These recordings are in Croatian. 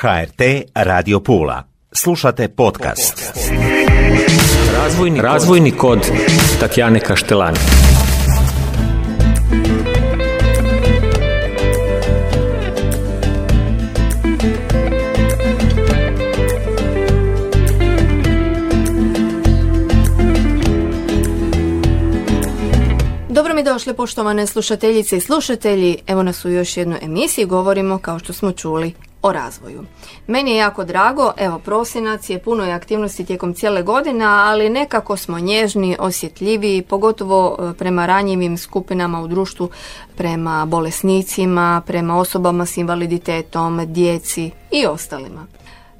HRT Radio Pula. Slušate podcast. Razvojni, Razvojni kod Tatjane Kaštelani. Dobro mi došle poštovane slušateljice i slušatelji. Evo nas u još jednoj emisiji govorimo kao što smo čuli o razvoju. Meni je jako drago, evo prosinac je puno je aktivnosti tijekom cijele godine, ali nekako smo nježni, osjetljiviji, pogotovo e, prema ranjivim skupinama u društvu, prema bolesnicima, prema osobama s invaliditetom, djeci i ostalima.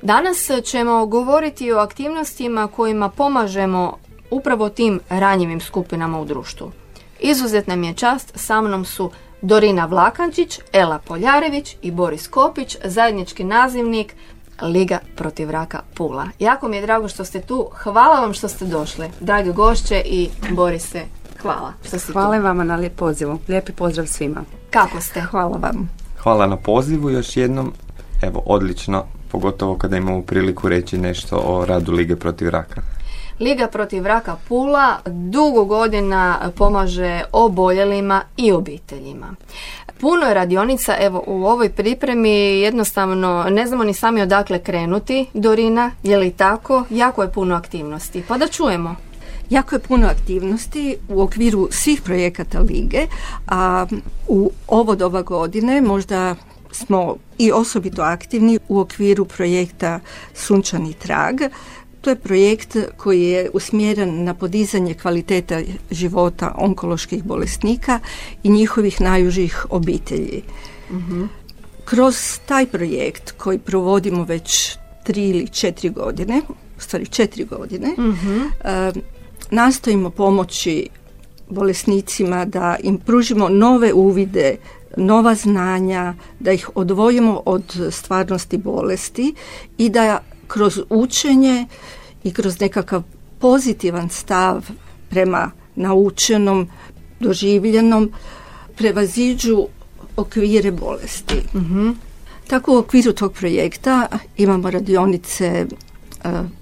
Danas ćemo govoriti o aktivnostima kojima pomažemo upravo tim ranjivim skupinama u društvu. Izuzetna mi je čast, sa mnom su Dorina Vlakančić, Ela Poljarević i Boris Kopić, zajednički nazivnik Liga protiv raka Pula. Jako mi je drago što ste tu. Hvala vam što ste došli. Dragi gošće i Borise, hvala što ste Hvala tu. vama na lijep pozivu. Lijepi pozdrav svima. Kako ste? Hvala vam. Hvala na pozivu još jednom. Evo, odlično, pogotovo kada imamo priliku reći nešto o radu Lige protiv raka. Liga protiv raka Pula dugo godina pomaže oboljelima i obiteljima. Puno je radionica, evo u ovoj pripremi jednostavno ne znamo ni sami odakle krenuti, Dorina, je li tako? Jako je puno aktivnosti, pa da čujemo. Jako je puno aktivnosti u okviru svih projekata Lige, a u ovo doba godine možda smo i osobito aktivni u okviru projekta Sunčani trag. To je projekt koji je usmjeren na podizanje kvaliteta života onkoloških bolesnika i njihovih najužih obitelji. Kroz taj projekt koji provodimo već tri ili četiri godine, u stvari četiri godine, e, nastojimo pomoći bolesnicima da im pružimo nove uvide, nova znanja, da ih odvojimo od stvarnosti bolesti i da kroz učenje i kroz nekakav pozitivan stav prema naučenom, doživljenom, prevaziđu okvire bolesti. Tako u okviru tog projekta imamo radionice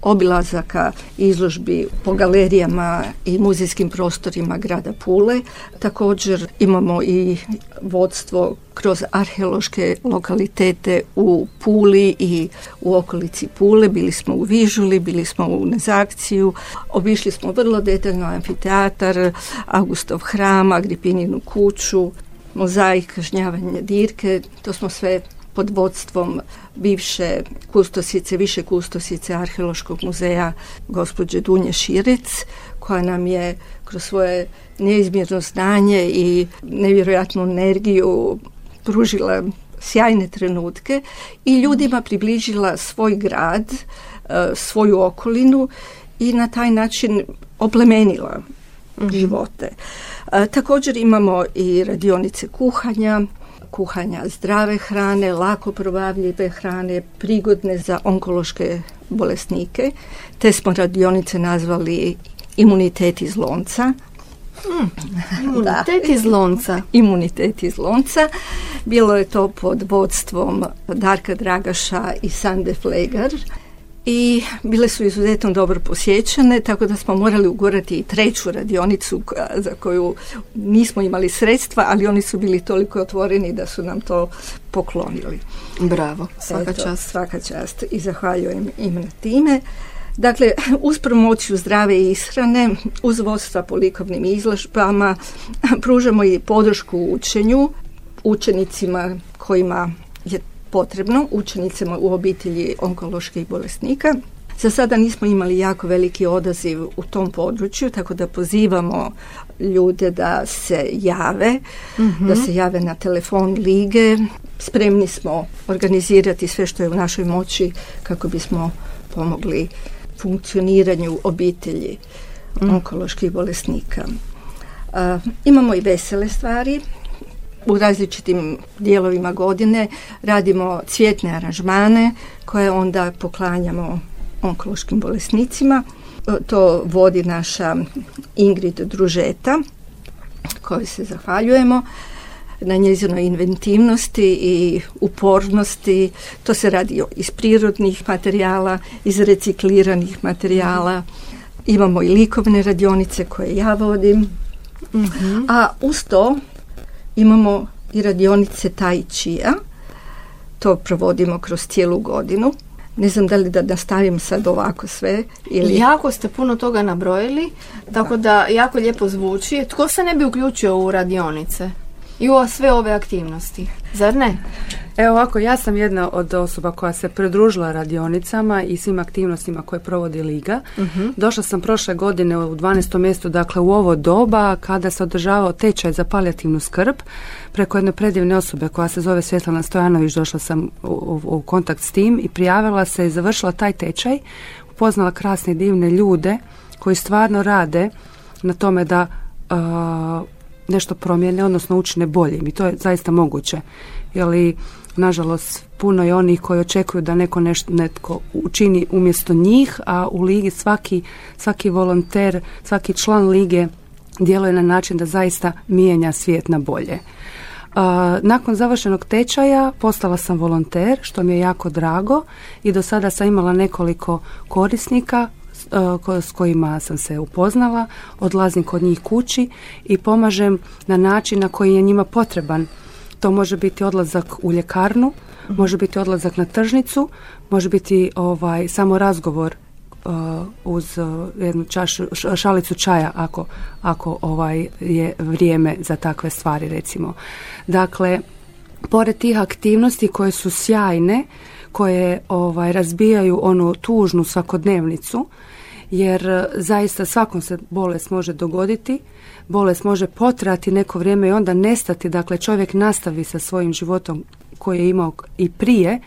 obilazaka izložbi po galerijama i muzejskim prostorima grada Pule. Također imamo i vodstvo kroz arheološke lokalitete u Puli i u okolici Pule. Bili smo u Vižuli, bili smo u Nezakciju, obišli smo vrlo detaljno amfiteatar, Augustov hram, Agripininu kuću, mozaik, kažnjavanje dirke, to smo sve pod vodstvom bivše kustosice, više kustosice Arheološkog muzeja gospođe Dunje Širec, koja nam je kroz svoje neizmjerno znanje i nevjerojatnu energiju pružila sjajne trenutke i ljudima približila svoj grad, e, svoju okolinu i na taj način oplemenila živote. E, također imamo i radionice kuhanja, kuhanja zdrave hrane, lako probavljive hrane, prigodne za onkološke bolesnike. Te smo radionice nazvali imunitet iz lonca. Imunitet iz lonca. Imunitet iz lonca. Bilo je to pod vodstvom Darka Dragaša i Sande Flegar i bile su izuzetno dobro posjećane, tako da smo morali ugurati i treću radionicu koja- za koju nismo imali sredstva, ali oni su bili toliko otvoreni da su nam to poklonili. Bravo, svaka Eto, čast. Svaka čast i zahvaljujem im na time. Dakle, uz promociju zdrave ishrane, uz vodstva po likovnim izložbama, pružamo i podršku učenju učenicima kojima je potrebno, učenicima u obitelji onkoloških bolesnika. Za sada nismo imali jako veliki odaziv u tom području, tako da pozivamo ljude da se jave, da se jave na telefon lige. Spremni smo organizirati sve što je u našoj moći kako bismo pomogli funkcioniranju obitelji onkoloških bolesnika. A, imamo i vesele stvari. U različitim dijelovima godine radimo cvjetne aranžmane koje onda poklanjamo onkološkim bolesnicima. E, To vodi naša Ingrid Družeta kojoj se zahvaljujemo. na njezinoj inventivnosti i upornosti. To se radi iz prirodnih materijala, iz recikliranih materijala. Imamo i likovne radionice koje ja vodim. A uz to imamo i radionice tai chia. To provodimo kroz cijelu godinu. Ne znam da li da nastavim sad ovako sve ili... Jako ste puno toga nabrojili, tako da jako lijepo zvuči. Tko se ne bi uključio u radionice? I u sve ove aktivnosti, zar ne? Evo ovako, ja sam jedna od osoba koja se pridružila radionicama i svim aktivnostima koje provodi Liga. Došla sam prošle godine u 12. mjestu, dakle u ovo doba kada se održavao tečaj za palijativnu skrb preko jedne predivne osobe koja se zove Svjetlana Stojanović. Došla sam u, u- u kontakt s tim i prijavila se i završila taj tečaj. Upoznala krasne i divne ljude koji stvarno rade na tome da a, nešto promijene, odnosno učine boljim i to je zaista moguće. Jer nažalost, puno je onih koji očekuju da neko nešto netko učini umjesto njih, a u ligi svaki, svaki volonter, svaki član lige djeluje na način da zaista mijenja svijet na bolje. A, nakon završenog tečaja postala sam volonter, što mi je jako drago i do sada sam imala nekoliko korisnika s kojima sam se upoznala, odlazim kod njih kući i pomažem na način na koji je njima potreban. To može biti odlazak u ljekarnu, može biti odlazak na tržnicu, može biti ovaj samo razgovor uh, uz uh, jednu čašu, šalicu čaja ako, ako ovaj je vrijeme za takve stvari recimo. Dakle, pored tih aktivnosti koje su sjajne, koje ovaj razbijaju onu tužnu svakodnevnicu, jer e, zaista svakom se bolest može dogoditi, bolest može potrati neko vrijeme i onda nestati, dakle čovjek nastavi sa svojim životom koji je imao i prije,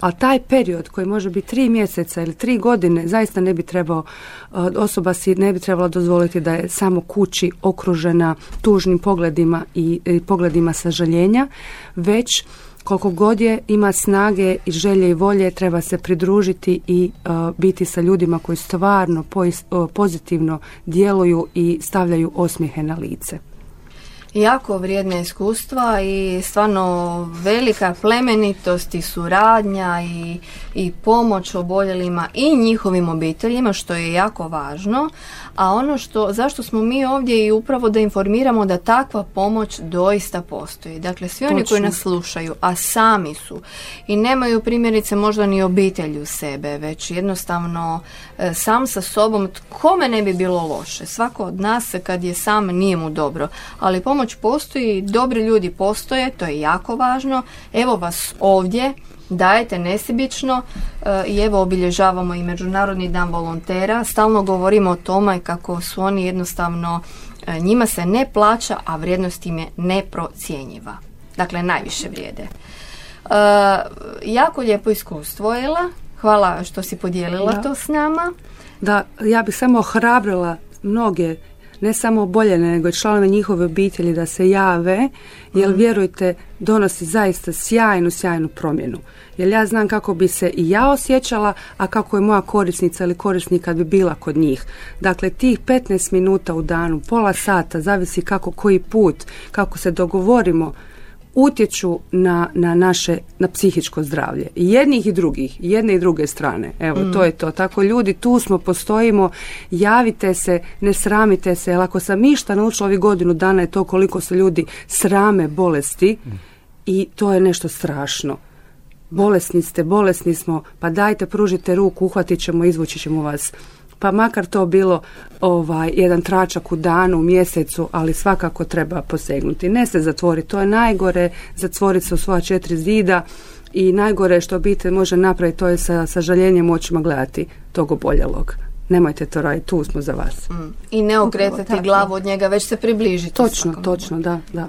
a taj period koji može biti tri mjeseca ili tri godine zaista ne bi trebao, e, osoba si ne bi trebala dozvoliti da je samo kući okružena tužnim pogledima i, i pogledima sažaljenja, već koliko god je ima snage i želje i volje treba se pridružiti i e, biti sa ljudima koji stvarno e, pozitivno djeluju i stavljaju osmijehe na lice. Jako vrijedna iskustva i stvarno velika plemenitost i suradnja i, i pomoć oboljelima i njihovim obiteljima što je jako važno. A ono što, zašto smo mi ovdje i upravo da informiramo da takva pomoć doista postoji. Dakle, svi oni koji Točno. nas slušaju, a sami su i nemaju primjerice možda ni obitelj u sebe, već jednostavno e, sam sa sobom, kome ne bi bilo loše? Svako od nas kad je sam nije mu dobro, ali pomoć postoji, dobri ljudi postoje, to je jako važno. Evo vas ovdje, dajete nesebično e, i evo obilježavamo i Međunarodni dan volontera. Stalno govorimo o tome kako su oni jednostavno, e, njima se ne plaća, a vrijednost im je neprocjenjiva. Dakle, najviše vrijede. E, jako lijepo iskustvo, Ela. Hvala što si podijelila Da. to s nama. Da, ja bih samo ohrabrila mnoge, ne samo oboljene, nego i članove njihove obitelji da se jave, jer vjerujte, donosi zaista sjajnu, sjajnu promjenu. Jer ja znam kako bi se i ja osjećala, a kako je moja korisnica ili korisnik kad bi bila kod njih. Dakle, tih 15 minuta u danu, pola sata, zavisi kako koji put, kako se dogovorimo, utječu na, na naše na psihičko zdravlje. I jednih i drugih jedne i druge strane. Evo to je to. Tako ljudi tu smo postojimo. Javite se ne sramite se jer ako sam išta naučila ovih godinu dana je to koliko se ljudi srame bolesti i to je nešto strašno. Bolesni ste, bolesni smo, pa dajte pružite ruku, uhvatit ćemo, izvući ćemo vas. Pa makar to bilo ovaj jedan tračak u danu, u mjesecu, ali svakako treba posegnuti. Ne se zatvoriti, to je najgore, zatvoriti se u svoja četiri zida i najgore što obitelj može napraviti, to je sa sažaljenjem očima gledati tog oboljelog. Nemojte to raditi, tu smo za vas. I ne okretati glavu od njega, već se približiti. Točno, točno, da, da.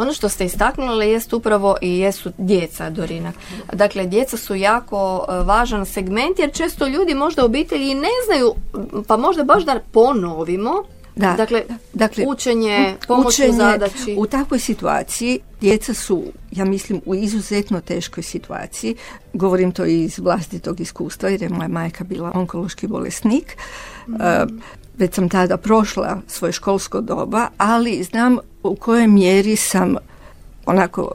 Ono što ste istaknuli jest upravo i jesu djeca, Dorina. Dakle, djeca su jako e, važan segment jer često ljudi možda obitelji ne znaju, pa možda baš da ponovimo. Da, dakle, dakle, učenje, pomoć u Učenje zadaći. U takvoj situaciji djeca su, ja mislim, u izuzetno teškoj situaciji. Govorim to iz vlastitog iskustva jer je moja majka bila onkološki bolesnik. E, već sam tada prošla svoje školsko doba, ali znam u kojoj mjeri sam onako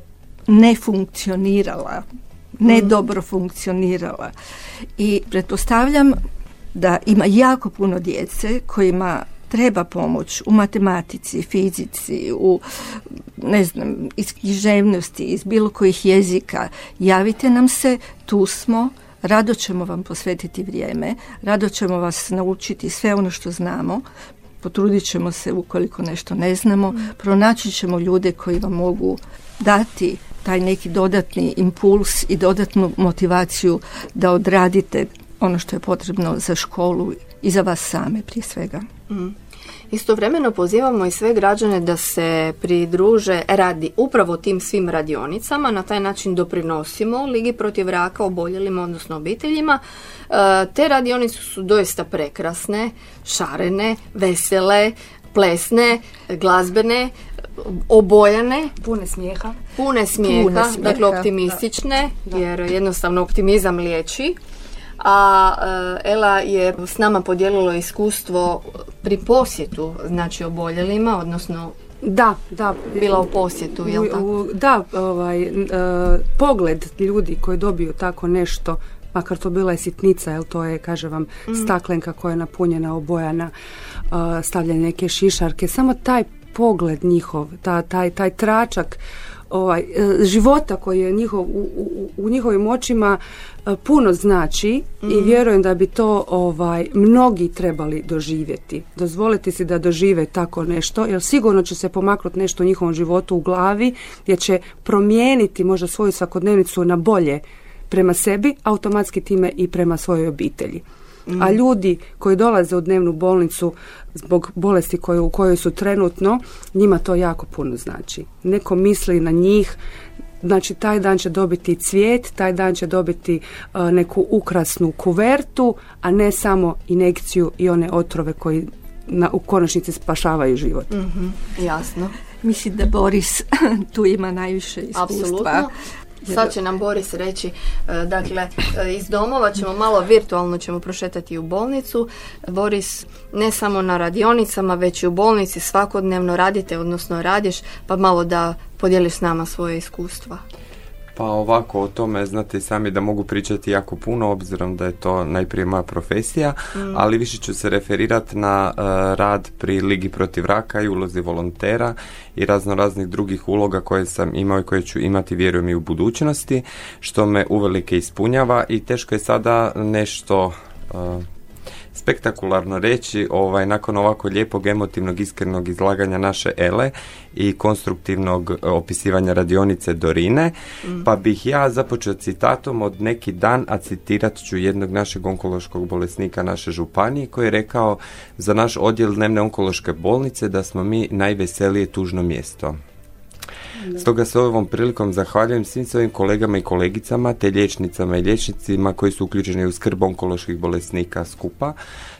ne funkcionirala, ne Mhm. dobro funkcionirala. I pretpostavljam da ima jako puno djece kojima treba pomoć u matematici, fizici, u ne znam, iz književnosti, iz bilo kojih jezika. Javite nam se, tu smo, rado ćemo vam posvetiti vrijeme, rado ćemo vas naučiti sve ono što znamo, potrudit ćemo se ukoliko nešto ne znamo, pronaći ćemo ljude koji vam mogu dati taj neki dodatni impuls i dodatnu motivaciju da odradite ono što je potrebno za školu i za vas same prije svega. Istovremeno pozivamo i sve građane da se pridruže radi upravo tim svim radionicama. Na taj način doprinosimo Ligi protiv raka oboljelima, odnosno obiteljima. E, Te radionice su doista prekrasne, šarene, vesele, plesne, glazbene, obojane, Pune smijeha. pune smijeha, Pune smijeha, dakle optimistične, jer jednostavno optimizam liječi. A e, Ela je s nama podijelila iskustvo pri posjetu, znači oboljelima, odnosno Da, da. bila u posjetu, jel tako? u- da, ovaj, e, pogled ljudi koji dobiju tako nešto, makar to bila je sitnica, jel to je, kaže vam, staklenka koja je napunjena, obojana, e, stavljanje neke šišarke, samo taj pogled njihov, ta, taj, taj tračak ovaj, e, života koji je njihov, u, u, u njihovim očima e, puno znači i vjerujem da bi to ovaj mnogi trebali doživjeti. Dozvoliti si da dožive tako nešto, jer sigurno će se pomaknuti nešto u njihovom životu u glavi, gdje će promijeniti možda svoju svakodnevnicu na bolje prema sebi, automatski time i prema svojoj obitelji. A ljudi koji dolaze u dnevnu bolnicu zbog bolesti koju, u kojoj su trenutno, njima to jako puno znači. Neko misli na njih, znači taj dan će dobiti cvijet, taj dan će dobiti e, neku ukrasnu kuvertu, a ne samo injekciju i one otrove koji na, u konačnici spašavaju život. Jasno, Mislim da Boris tu ima najviše iskustva. apsolutno. Sad će nam Boris reći, e, dakle, e, iz domova ćemo malo virtualno ćemo prošetati u bolnicu. Boris, ne samo na radionicama, već i u bolnici svakodnevno radite, odnosno radiš, pa malo da podijeliš s nama svoje iskustva. Pa ovako o tome znate i sami da mogu pričati jako puno obzirom da je to najprije moja profesija, ali više ću se referirati na e, rad pri Ligi protiv raka i ulozi volontera i razno raznih drugih uloga koje sam imao i koje ću imati vjerujem i u budućnosti, što me uvelike ispunjava i teško je sada nešto e, spektakularno reći ovaj nakon ovako lijepog emotivnog iskrenog izlaganja naše Ele i konstruktivnog e, opisivanja radionice Dorine pa bih ja započeo citatom od neki dan a citirat ću jednog našeg onkološkog bolesnika naše županije koji je rekao za naš odjel dnevne onkološke bolnice da smo mi najveselije tužno mjesto Stoga se ovom prilikom zahvaljujem svim svojim kolegama i kolegicama, te liječnicama i liječnicima koji su uključeni u skrb onkoloških bolesnika skupa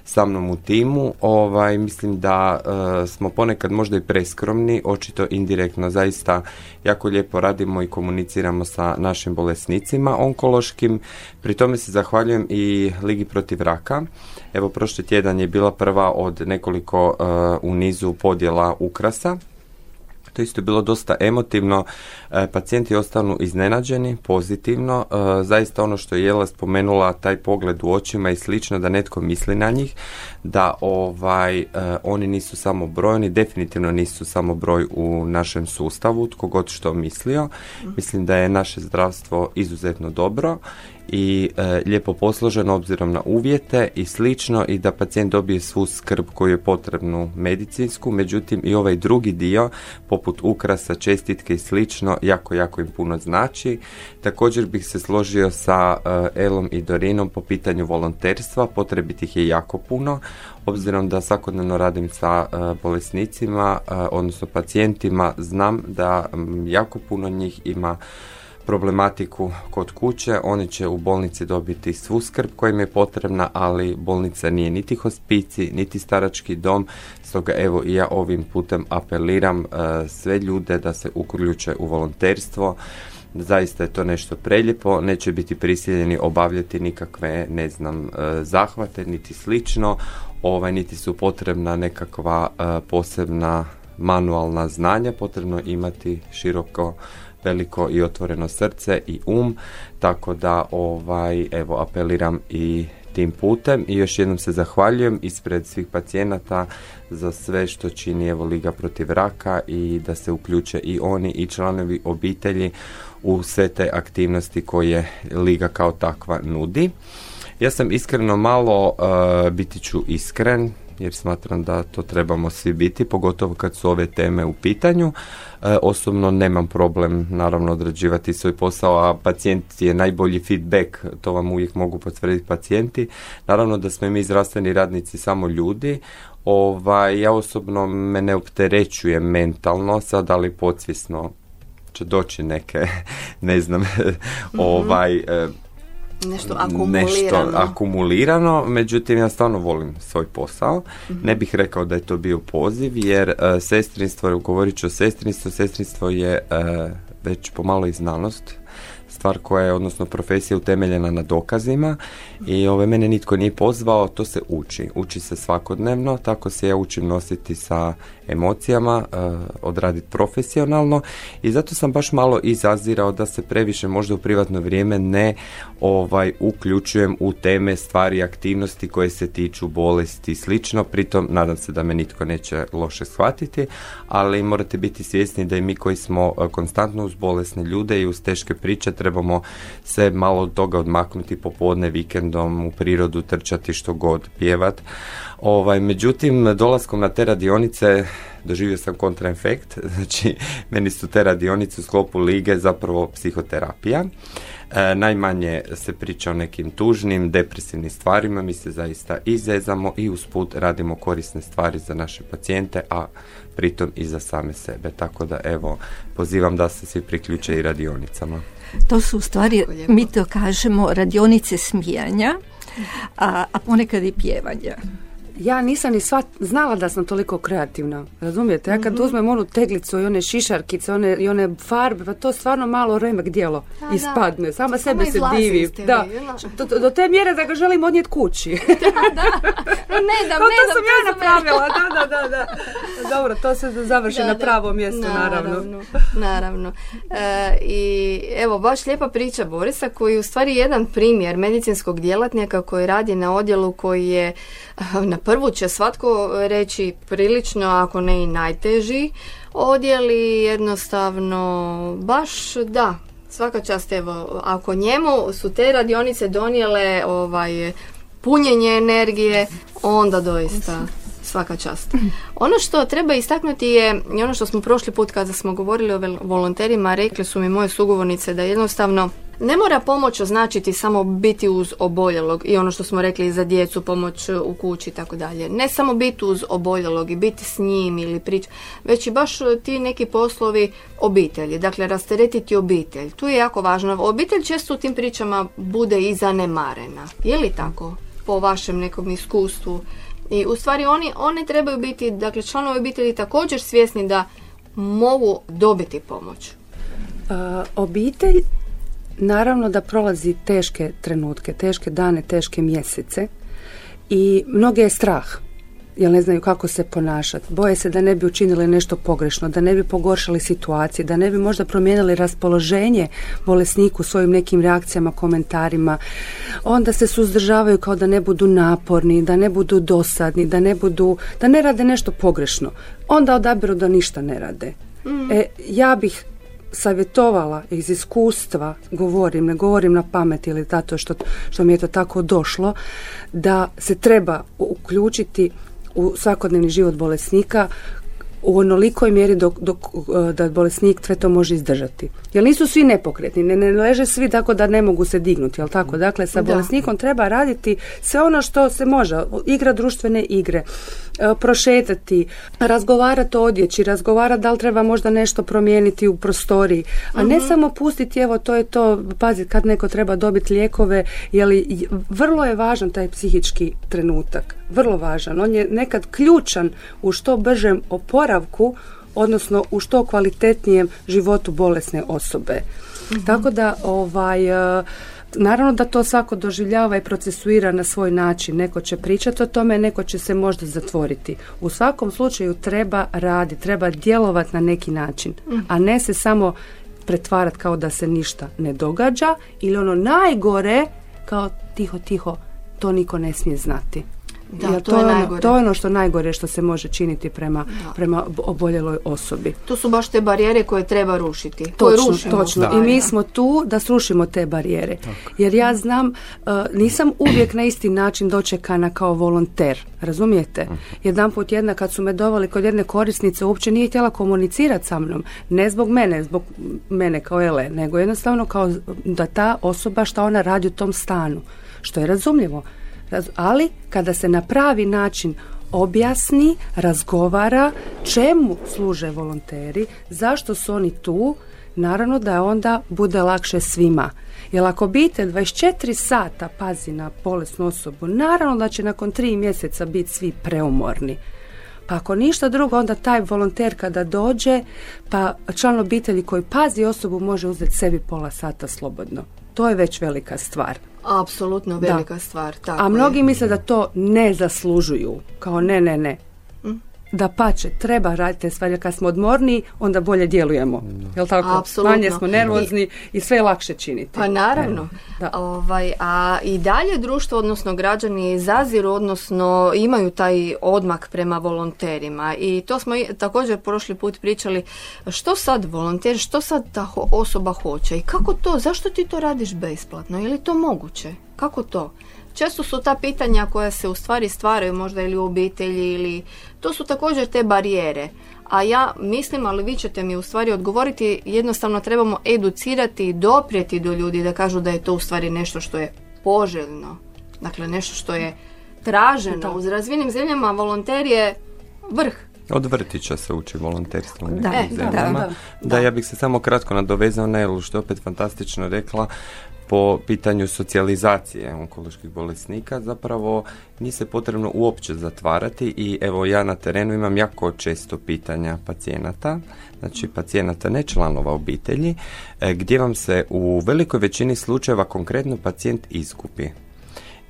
sa mnom u timu. Ovaj, mislim da e, smo ponekad možda i preskromni, očito indirektno zaista jako lijepo radimo i komuniciramo sa našim bolesnicima onkološkim. Pri tome se zahvaljujem i Ligi protiv raka. Evo, prošli tjedan je bila prva od nekoliko e, u nizu podjela ukrasa to isto je bilo dosta emotivno. E, pacijenti ostanu iznenađeni, pozitivno. E, zaista ono što je Jela spomenula, taj pogled u očima i slično, da netko misli na njih, da ovaj e, oni nisu samo broj, oni definitivno nisu samo broj u našem sustavu, tko god što mislio. Mislim da je naše zdravstvo izuzetno dobro i e, lijepo posloženo obzirom na uvjete i slično i da pacijent dobije svu skrb koju je potrebnu medicinsku, međutim i ovaj drugi dio poput ukrasa, čestitke i slično jako, jako im puno znači. Također bih se složio sa e, Elom i Dorinom po pitanju volonterstva, potrebitih je jako puno, obzirom da svakodnevno radim sa e, bolesnicima, e, odnosno pacijentima, znam da m, jako puno njih ima problematiku kod kuće, oni će u bolnici dobiti svu skrb koja im je potrebna, ali bolnica nije niti hospici, niti starački dom, stoga evo i ja ovim putem apeliram e, sve ljude da se uključe u volonterstvo, zaista je to nešto preljepo, neće biti prisiljeni obavljati nikakve, ne znam, e, zahvate, niti slično, ovaj, niti su potrebna nekakva e, posebna manualna znanja, potrebno imati široko veliko i otvoreno srce i um, tako da ovaj evo apeliram i tim putem i još jednom se zahvaljujem ispred svih pacijenata za sve što čini evo Liga protiv raka i da se uključe i oni i članovi obitelji u sve te aktivnosti koje Liga kao takva nudi. Ja sam iskreno malo, uh, biti ću iskren, jer smatram da to trebamo svi biti, pogotovo kad su ove teme u pitanju. E, osobno nemam problem naravno odrađivati svoj posao, a pacijent je najbolji feedback, to vam uvijek mogu potvrditi pacijenti. Naravno da smo mi zdravstveni radnici samo ljudi, ovaj, ja osobno me ne opterećujem mentalno, sad ali podsvjesno će doći neke, ne znam, ovaj, e, nešto akumulirano. Nešto akumulirano, međutim ja stvarno volim svoj posao. Ne bih rekao da je to bio poziv, jer uh, sestrinstvo, govorit ću o sestrinstvu, sestrinstvo je uh, već pomalo i znanost stvar koja je, odnosno profesija utemeljena na dokazima i ove mene nitko nije pozvao, to se uči. Uči se svakodnevno, tako se ja učim nositi sa emocijama, uh, odraditi profesionalno i zato sam baš malo izazirao da se previše možda u privatno vrijeme ne ovaj uključujem u teme, stvari, aktivnosti koje se tiču bolesti i slično. Pritom nadam se da me nitko neće loše shvatiti, ali morate biti svjesni da i mi koji smo e, konstantno uz bolesne ljude i uz teške priče trebamo se malo od toga odmaknuti popodne vikendom u prirodu trčati što god pjevat. Ovaj, međutim, dolaskom na te radionice doživio sam kontraefekt, znači meni su te radionice u sklopu lige zapravo psihoterapija. E, najmanje se priča o nekim tužnim, depresivnim stvarima, mi se zaista izezamo i usput radimo korisne stvari za naše pacijente, a pritom i za same sebe. Tako da evo, pozivam da se svi priključe i radionicama. To su u stvari, mi to kažemo, radionice smijanja, a, a ponekad i pjevanja ja nisam ni sva znala da sam toliko kreativna. Razumijete? Ja kad mm uzmem onu teglicu i one šišarkice one, i one farbe, pa to stvarno malo remek dijelo A, ispadne. Sama sebe se divi. Da. Do, do, te mjere da ga želim odnijeti kući. da, da. No, ne da, to sam ja napravila. Da, da, da, da. Dobro, to se završi na pravo mjesto, naravno. Naravno. naravno. E, I evo, baš lijepa priča Borisa koji je u stvari jedan primjer medicinskog djelatnika koji radi na odjelu koji je na prvu će svatko reći prilično, ako ne i najteži odjel i jednostavno baš da, svaka čast evo, ako njemu su te radionice donijele ovaj punjenje energije, onda doista svaka čast. Ono što treba istaknuti je, i ono što smo prošli put kada smo govorili o volonterima, rekli su mi moje sugovornice da jednostavno ne mora pomoć označiti samo biti uz oboljelog i ono što smo rekli za djecu, pomoć u kući i tako dalje. Ne samo biti uz oboljelog i biti s njim ili pričati, već i baš ti neki poslovi obitelji. Dakle, rasteretiti obitelj. Tu je jako važno. Obitelj često u tim pričama bude i zanemarena. Je li tako? Po vašem nekom iskustvu. I u stvari oni, one trebaju biti, dakle članovi obitelji također svjesni da mogu dobiti pomoć. obitelj naravno da prolazi teške trenutke, teške dane, teške mjesece i mnoge je strah jer ne znaju kako se ponašati. Boje se da ne bi učinili nešto pogrešno, da ne bi pogoršali situaciju, da ne bi možda promijenili raspoloženje bolesniku svojim nekim reakcijama, komentarima. Onda se suzdržavaju kao da ne budu naporni, da ne budu dosadni, da ne budu, da ne rade nešto pogrešno. Onda odabiru da ništa ne rade. Mm. E, ja bih savjetovala iz iskustva, govorim, ne govorim na pamet ili zato što, što mi je to tako došlo, da se treba uključiti u svakodnevni život bolesnika u onolikoj mjeri dok, dok, e, da bolesnik sve to može izdržati. Jer nisu svi nepokretni, ne, ne leže svi tako da ne mogu se dignuti, jel tako? Dakle, sa bolesnikom treba raditi sve ono što se može, igra društvene igre, e, prošetati, razgovarati o odjeći, razgovarati da li treba možda nešto promijeniti u prostoriji, a ne mhm. samo pustiti, evo to je to, paziti kad neko treba dobiti lijekove, li vrlo je važan taj psihički trenutak, vrlo važan. On je nekad ključan u što bržem oporavku, odnosno u što kvalitetnijem životu bolesne osobe. Mhm. Tako da ovaj e, Naravno da to svako doživljava i procesuira na svoj način. Neko će pričati o tome, neko će se možda zatvoriti. U svakom slučaju treba raditi, treba djelovati na neki način, mhm. a ne se samo pretvarati kao da se ništa ne događa ili ono najgore kao tiho, tiho, to niko ne smije znati. Da, Jer to je ono- najgore. to je ono što najgore što se može činiti prema, prema oboljeloj osobi. To su baš te barijere koje treba rušiti. koje Točno, rušimo točno. u I mi smo tu da srušimo te barijere. Jer ja znam, uh, nisam uvijek na isti način dočekana kao volonter. Razumijete? Jedan put jedna kad su me doveli kod jedne korisnice uopće nije htjela komunicirati sa mnom. Ne zbog mene, zbog mene kao Ele, nego jednostavno kao da ta osoba šta ona radi u tom stanu. Što je razumljivo. Ali kada se na pravi način objasni, razgovara čemu služe volonteri, zašto su oni tu, naravno da onda bude lakše svima. Jer ako obitelj 24 sata pazi na bolesnu osobu, naravno da će nakon tri mjeseca biti svi preumorni. Pa ako ništa drugo, onda taj volonter kada dođe, pa član obitelji koji pazi osobu može uzeti sebi pola sata slobodno. To je već velika stvar. Apsolutno Da. velika stvar. Tako A je. mnogi misle da to ne zaslužuju. Kao ne, ne, ne. Da pače, treba raditi te stvari. jer Kad smo odmorni, onda bolje djelujemo. Jel tako? Apsolutno. Manje smo nervozni i sve je lakše činiti. Pa naravno. Da. Ovaj, a i dalje društvo, odnosno građani zaziru, odnosno imaju taj odmak prema volonterima. I to smo i također prošli put pričali. Što sad volonter, što sad ta osoba hoće i kako to, zašto ti to radiš besplatno? Je li to moguće? Kako to? Često su ta pitanja koja se u stvari stvaraju možda ili u obitelji ili to su također te barijere. A ja mislim, ali vi ćete mi u stvari odgovoriti, jednostavno trebamo educirati i doprijeti do ljudi da kažu da je to u stvari nešto što je poželjno. Dakle, nešto što je traženo. U razvijenim zemljama volonter je vrh. Od vrtića se uči volonterstvo u Da, nekim da, zemljama. da. Da, ja bih se samo kratko nadovezao na Elu, što je opet fantastično rekla, po pitanju socijalizacije onkoloških bolesnika, zapravo nije se potrebno uopće zatvarati i evo ja na terenu imam jako često pitanja pacijenata, znači pacijenata ne članova obitelji, e, gdje vam se u velikoj većini slučajeva konkretno pacijent izgubi.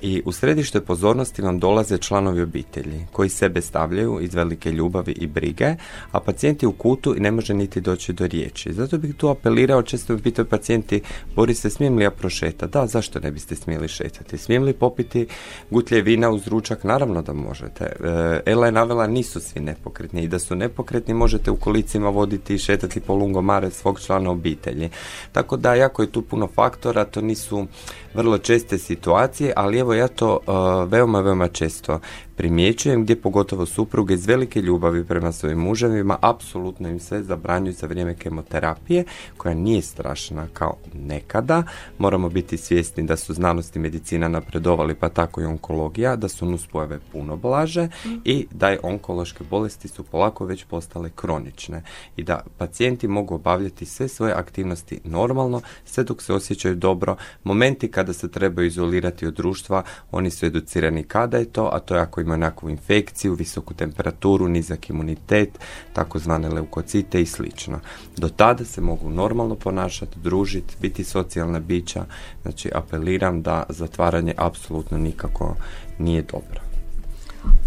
I u središte pozornosti vam dolaze članovi obitelji koji sebe stavljaju iz velike ljubavi i brige, a pacijent je u kutu i ne može niti doći do riječi. Zato bih tu apelirao, često mi pitaju pacijenti, Boris, se smijem li ja prošetati? Da, zašto ne biste smjeli šetati? Smijem li popiti gutlje vina uz ručak? Naravno da možete. E, Ela je navela, nisu svi nepokretni i da su nepokretni možete u kolicima voditi i šetati po lungomare svog člana obitelji. Tako da, jako je tu puno faktora, to nisu vrlo česte situacije, ali evo ja to uh, veoma, veoma često primjećujem gdje pogotovo supruge iz velike ljubavi prema svojim muževima apsolutno im sve zabranjuju za vrijeme kemoterapije koja nije strašna kao nekada. Moramo biti svjesni da su znanost i medicina napredovali pa tako i onkologija, da su nuspojave puno blaže i da je onkološke bolesti su polako već postale kronične i da pacijenti mogu obavljati sve svoje aktivnosti normalno sve dok se osjećaju dobro. Momenti kada se trebaju izolirati od društva, oni su educirani kada je to, a to je ako imaju nekakvu infekciju, visoku temperaturu, nizak imunitet, takozvane leukocite i slično. Do tada se mogu normalno ponašati, družiti, biti socijalna bića. Znači, apeliram da zatvaranje apsolutno nikako nije dobro.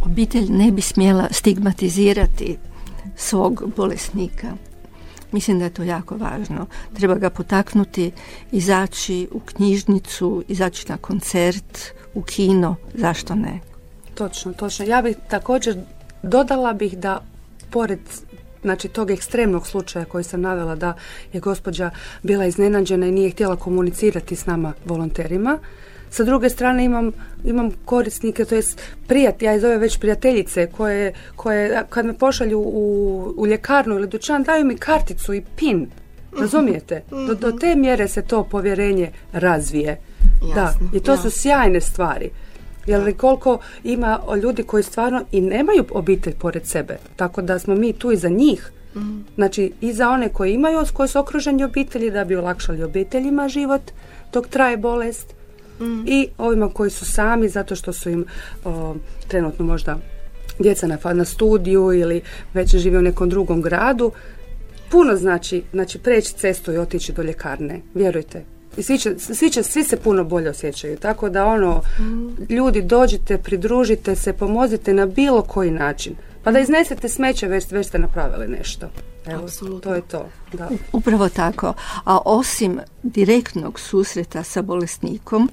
Obitelj ne bi smjela stigmatizirati svog bolesnika. Mislim da je to jako važno. Treba ga potaknuti, izaći u knjižnicu, izaći na koncert, u kino, zašto ne? Točno, točno. Ja bih također dodala bih da pored znači tog ekstremnog slučaja koji sam navela da je gospođa bila iznenađena i nije htjela komunicirati s nama volonterima. Sa druge strane imam, imam korisnike, to jest prijat, ja ih zovem već prijateljice koje, koje kad me pošalju u, u ljekarnu ili dućan daju mi karticu i pin. Razumijete? Do, do te mjere se to povjerenje razvije. Da, Jasno, i to su jasno. sjajne stvari. Jer li koliko ima ljudi koji stvarno i nemaju obitelj pored sebe. Tako da smo mi tu i za njih. Znači i za one koji imaju, koji su okruženi obitelji da bi olakšali obiteljima život dok traje bolest. I ovima koji su sami zato što su im o, trenutno možda djeca na, na studiju ili već žive u nekom drugom gradu. Puno znači, znači preći cestu i otići do ljekarne, vjerujte. I svi, će, svi, će, svi se puno bolje osjećaju. Tako da ono, ljudi dođite, pridružite se, pomozite na bilo koji način. Pa da iznesete smeće, već, već ste napravili nešto. Evo, Apsolutno. to je to. Da. Upravo tako. A osim direktnog susreta sa bolesnikom,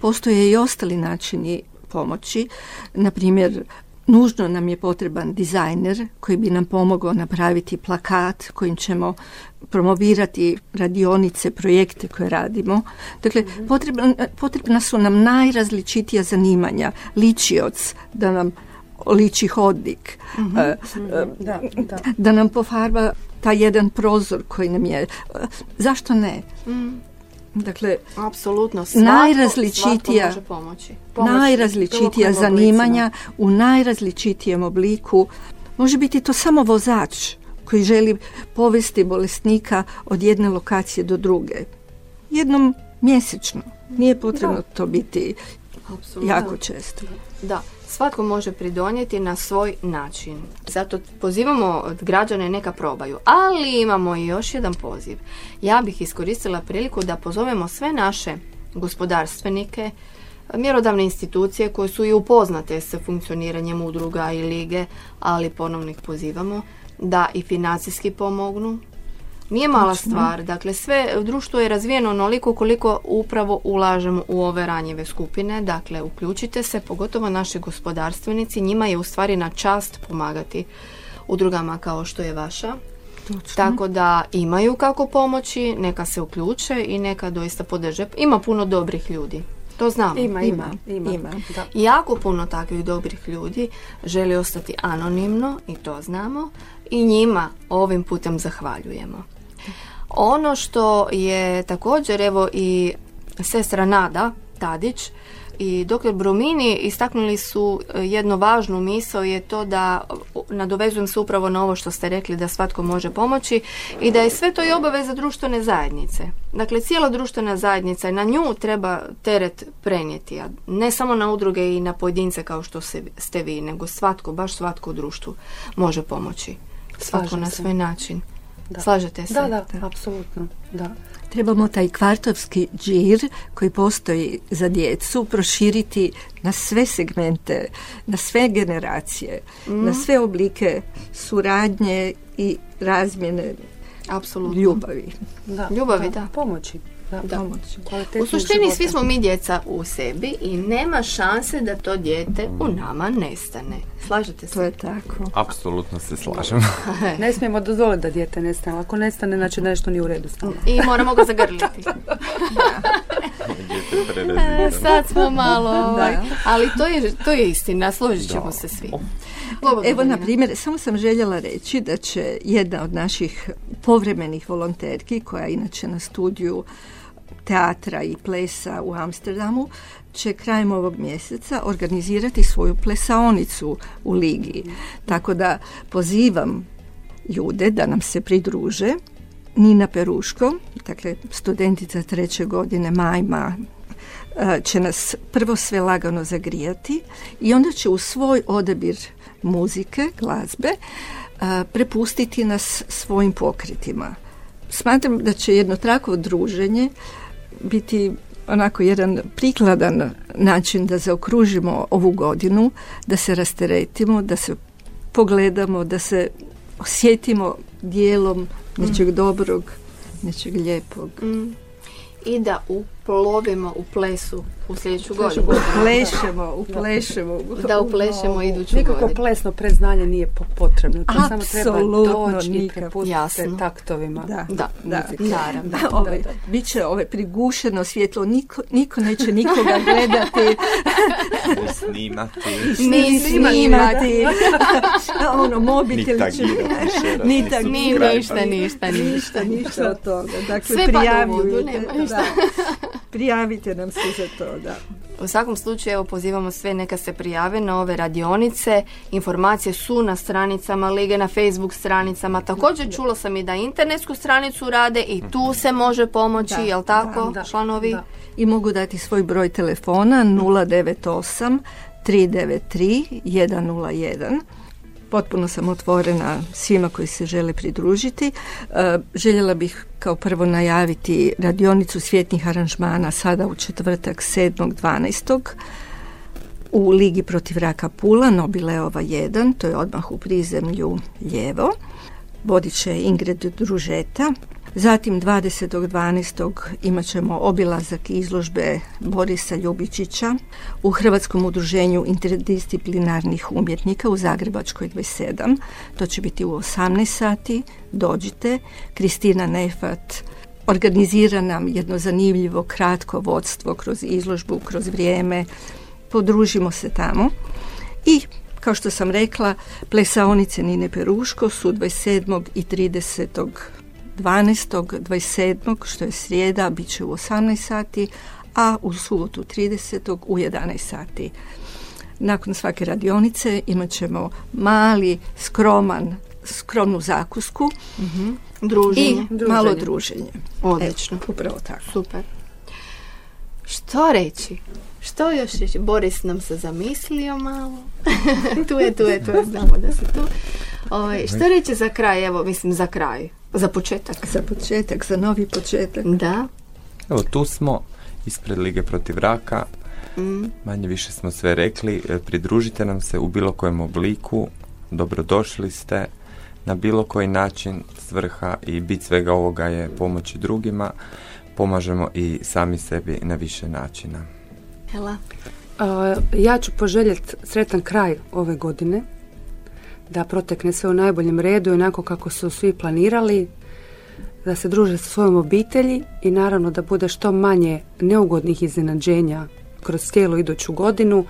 postoje i ostali načini pomoći. Na primjer, nužno nam je potreban dizajner koji bi nam pomogao napraviti plakat kojim ćemo promovirati radionice, projekte koje radimo. Dakle, potrebna, potrebna su nam najrazličitija zanimanja. Ličioc, da nam liči hodnik, e, e, Da, da. da nam pofarba taj jedan prozor koji nam je... Zašto ne? Dakle, Apsolutno. Svatko, Najrazličitija- svatko može pomoći. Pomoći najrazličitija zanimanja u najrazličitijem obliku. Može biti to samo vozač koji želi povesti bolesnika od jedne lokacije do druge. Jednom mjesečno. Nije potrebno to biti Apsolutno. jako često. Da, svatko može pridonijeti na svoj način. Zato pozivamo građane neka probaju. Ali imamo i još jedan poziv. Ja bih iskoristila priliku da pozovemo sve naše gospodarstvenike, mjerodavne institucije koje su i upoznate sa funkcioniranjem udruga i lige, ali ponovno ih pozivamo da i financijski pomognu, nije mala stvar, dakle sve društvo je razvijeno onoliko koliko upravo ulažemo u ove ranjive skupine, dakle uključite se, pogotovo naši gospodarstvenici, njima je u stvari na čast pomagati udrugama kao što je vaša. Tako da imaju kako pomoći, neka se uključe i neka doista podrže. Ima puno dobrih ljudi, to znamo. Ima, ima, ima. Ima. Da. Jako puno takvih dobrih ljudi želi ostati anonimno i to znamo i njima ovim putem zahvaljujemo. Ono što je također evo i sestra Nada Tadić i doktor Bromini istaknuli su e, jednu važnu misao je to da nadovezujem se upravo na ovo što ste rekli da svatko može pomoći i da je sve to i obaveza društvene zajednice. Dakle, cijela društvena zajednica na nju treba teret prenijeti, a ne samo na udruge i na pojedince kao što se, ste vi, nego svatko, baš svatko u društvu može pomoći. Svatko Slažem na se. svoj način. Da. Slažete se? Da, da, apsolutno. Da. Trebamo taj kvartovski džir koji postoji za djecu proširiti na sve segmente, na sve generacije, na sve oblike suradnje i razmjene Apsolutno. ljubavi. Da, Ljubavi, da. Pomoći. Da, Da. U suštini života. svi smo mi djeca u sebi i nema šanse da to dijete u nama nestane. Slažete se? To je tako. Apsolutno se slažem. Ne smijemo dozvoliti da dijete nestane. Ako nestane, znači da nešto nije u redu s nama. I moramo ga zagrliti. E, Sad smo malo, ovaj, ali to je, to je istina, složit ćemo se svi. Slobodno, Evo, na primjer, samo sam željela reći da će jedna od naših povremenih volonterki, koja je inače na studiju teatra i plesa u Amsterdamu, će krajem ovog mjeseca organizirati svoju plesaonicu u Ligi. Tako da pozivam ljude da nam se pridruže. Nina Peruško, dakle studentica treće godine Majma, e, će nas prvo sve lagano zagrijati i onda će u svoj odabir muzike, glazbe, e, prepustiti nas svojim pokretima. Smatram da će jedno takvo druženje biti onako jedan prikladan način da zaokružimo ovu godinu, da se rasteretimo, da se pogledamo, da se osjetimo dijelom nečeg dobrog, nečeg lijepog. Mm. I da uplovimo u plesu u sljedeću godinu. Uplešemo, uplešemo. Da uplešemo iduću Nikako godinu. plesno predznanje nije po- potrebno. To samo treba doći i nikako. prepustiti taktovima. Da, Da, da. naravno. Da, ovaj, bit će ove prigušeno svjetlo, niko, niko neće nikoga gledati, Snimati. Ni snimati, ono, mobitel će... Ni tag- Ni ništa, ništa, ništa. Ništa, ništa od toga. Dakle, Sve pada u vodu, prijavljujte, nema ništa. Prijavite nam se za to, da. U svakom slučaju evo pozivamo sve neka se prijave na ove radionice. Informacije su na stranicama Lige, na Facebook stranicama. Također čula sam i da internetsku stranicu rade i tu se može pomoći, Da, jel tako, da, članovi? da. I mogu dati svoj broj telefona 098 393 101. Potpuno sam otvorena svima koji se žele pridružiti. E, željela bih kao prvo najaviti radionicu svjetnih aranžmana sada u četvrtak 7.12. u Ligi protiv raka Pula, Nobileova 1, to je odmah u prizemlju lijevo. Vodit će Ingrid Družeta. Zatim 20.12. imat ćemo obilazak izložbe Borisa Ljubičića u Hrvatskom udruženju interdisciplinarnih umjetnika u Zagrebačkoj 27. To će biti u 18 sati. Dođite. Kristina Nefat organizira nam jedno zanimljivo kratko vodstvo kroz izložbu, kroz vrijeme. Podružimo se tamo. I kao što sam rekla, plesaonice Nine Peruško su 27. i 30. 12. 27. što je srijeda, bit će u 18 sati, a u subotu 30. u 11 sati. Nakon svake radionice imat ćemo mali, skroman, skromnu zakusku mm druženje. i malo druženje. Odlično. upravo tako. Super. Što reći? Što još reći? Boris nam se zamislio malo. tu je, tu je, tu je, znamo da se tu. Ovaj, što reći za kraj? Evo, mislim, za kraj. Za početak. Za početak, za novi početak. Da. Evo, tu smo ispred Lige protiv raka. Mm. Manje više smo sve rekli. E, pridružite nam se u bilo kojem obliku. Dobrodošli ste. Na bilo koji način svrha i bit svega ovoga je pomoći drugima. Pomažemo i sami sebi na više načina. Hela. ja ću poželjeti sretan kraj ove godine da protekne sve u najboljem redu i onako kako su svi planirali, da se druže sa svojom obitelji i naravno da bude što manje neugodnih iznenađenja kroz cijelu iduću godinu.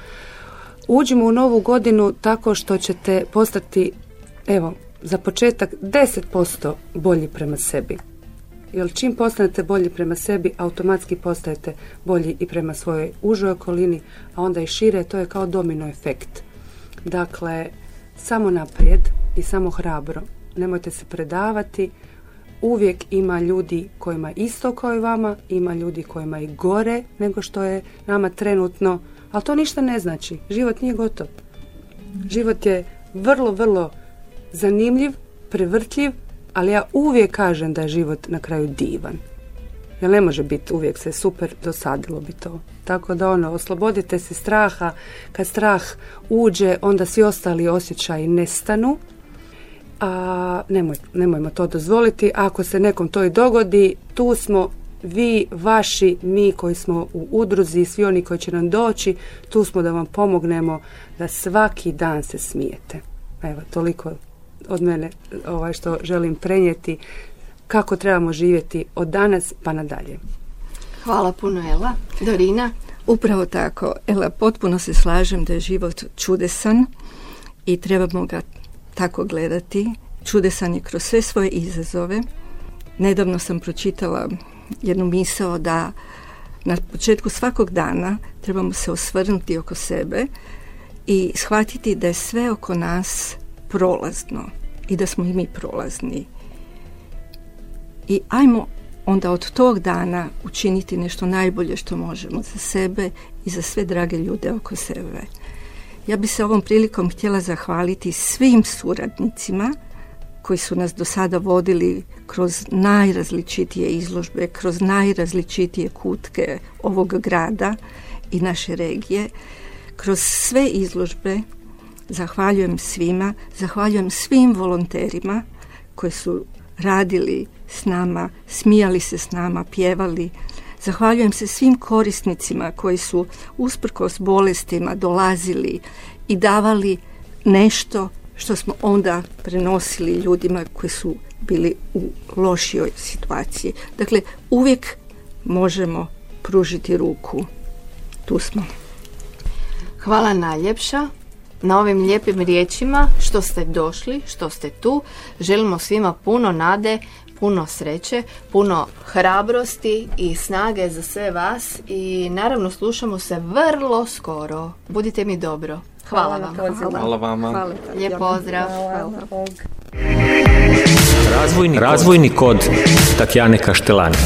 Uđimo u novu godinu tako što ćete postati, evo, za početak 10% bolji prema sebi. Jer čim postanete bolji prema sebi, automatski postajete bolji i prema svojoj užoj okolini, a onda i šire, to je kao domino efekt. Dakle, samo naprijed i samo hrabro. Nemojte se predavati. Uvijek ima ljudi kojima isto kao i vama, ima ljudi kojima i gore nego što je nama trenutno, ali to ništa ne znači. Život nije gotov. Život je vrlo, vrlo zanimljiv, prevrtljiv, ali ja uvijek kažem da je život na kraju divan. Jer ne može biti uvijek se super, dosadilo bi to. Tako da ono, oslobodite se straha, kad strah uđe, onda svi ostali osjećaji nestanu. A nemoj, nemojmo to dozvoliti. Ako se nekom to i dogodi, tu smo vi, vaši, mi koji smo u udruzi, svi oni koji će nam doći, tu smo da vam pomognemo da svaki dan se smijete. Evo, toliko od mene ovaj, što želim prenijeti kako trebamo živjeti od danas pa nadalje. Hvala puno Ela. Dorina? Upravo tako. Ela, potpuno se slažem da je život čudesan i trebamo ga tako gledati. Čudesan je kroz sve svoje izazove. Nedavno sam pročitala jednu misao da na početku svakog dana trebamo se osvrnuti oko sebe i shvatiti da je sve oko nas prolazno i da smo i mi prolazni. I ajmo onda od tog dana učiniti nešto najbolje što možemo za sebe i za sve drage ljude oko sebe. Ja bi se ovom prilikom htjela zahvaliti svim suradnicima koji su nas do sada vodili kroz najrazličitije izložbe, kroz najrazličitije kutke ovog grada i naše regije, kroz sve izložbe zahvaljujem svima, zahvaljujem svim volonterima koji su radili s nama, smijali se s nama, pjevali. Zahvaljujem se svim korisnicima koji su usprkos bolestima dolazili i davali nešto što smo onda prenosili ljudima koji su bili u lošijoj situaciji. Dakle, uvijek možemo pružiti ruku. Tu smo. Hvala najljepša na ovim lijepim riječima što ste došli, što ste tu. Želimo svima puno nade, puno sreće, puno hrabrosti i snage za sve vas i naravno slušamo se vrlo skoro. Budite mi dobro. Hvala, vam. Hvala vama. Lijep pozdrav. Razvojni, Razvojni kod Tatjane Kaštelani.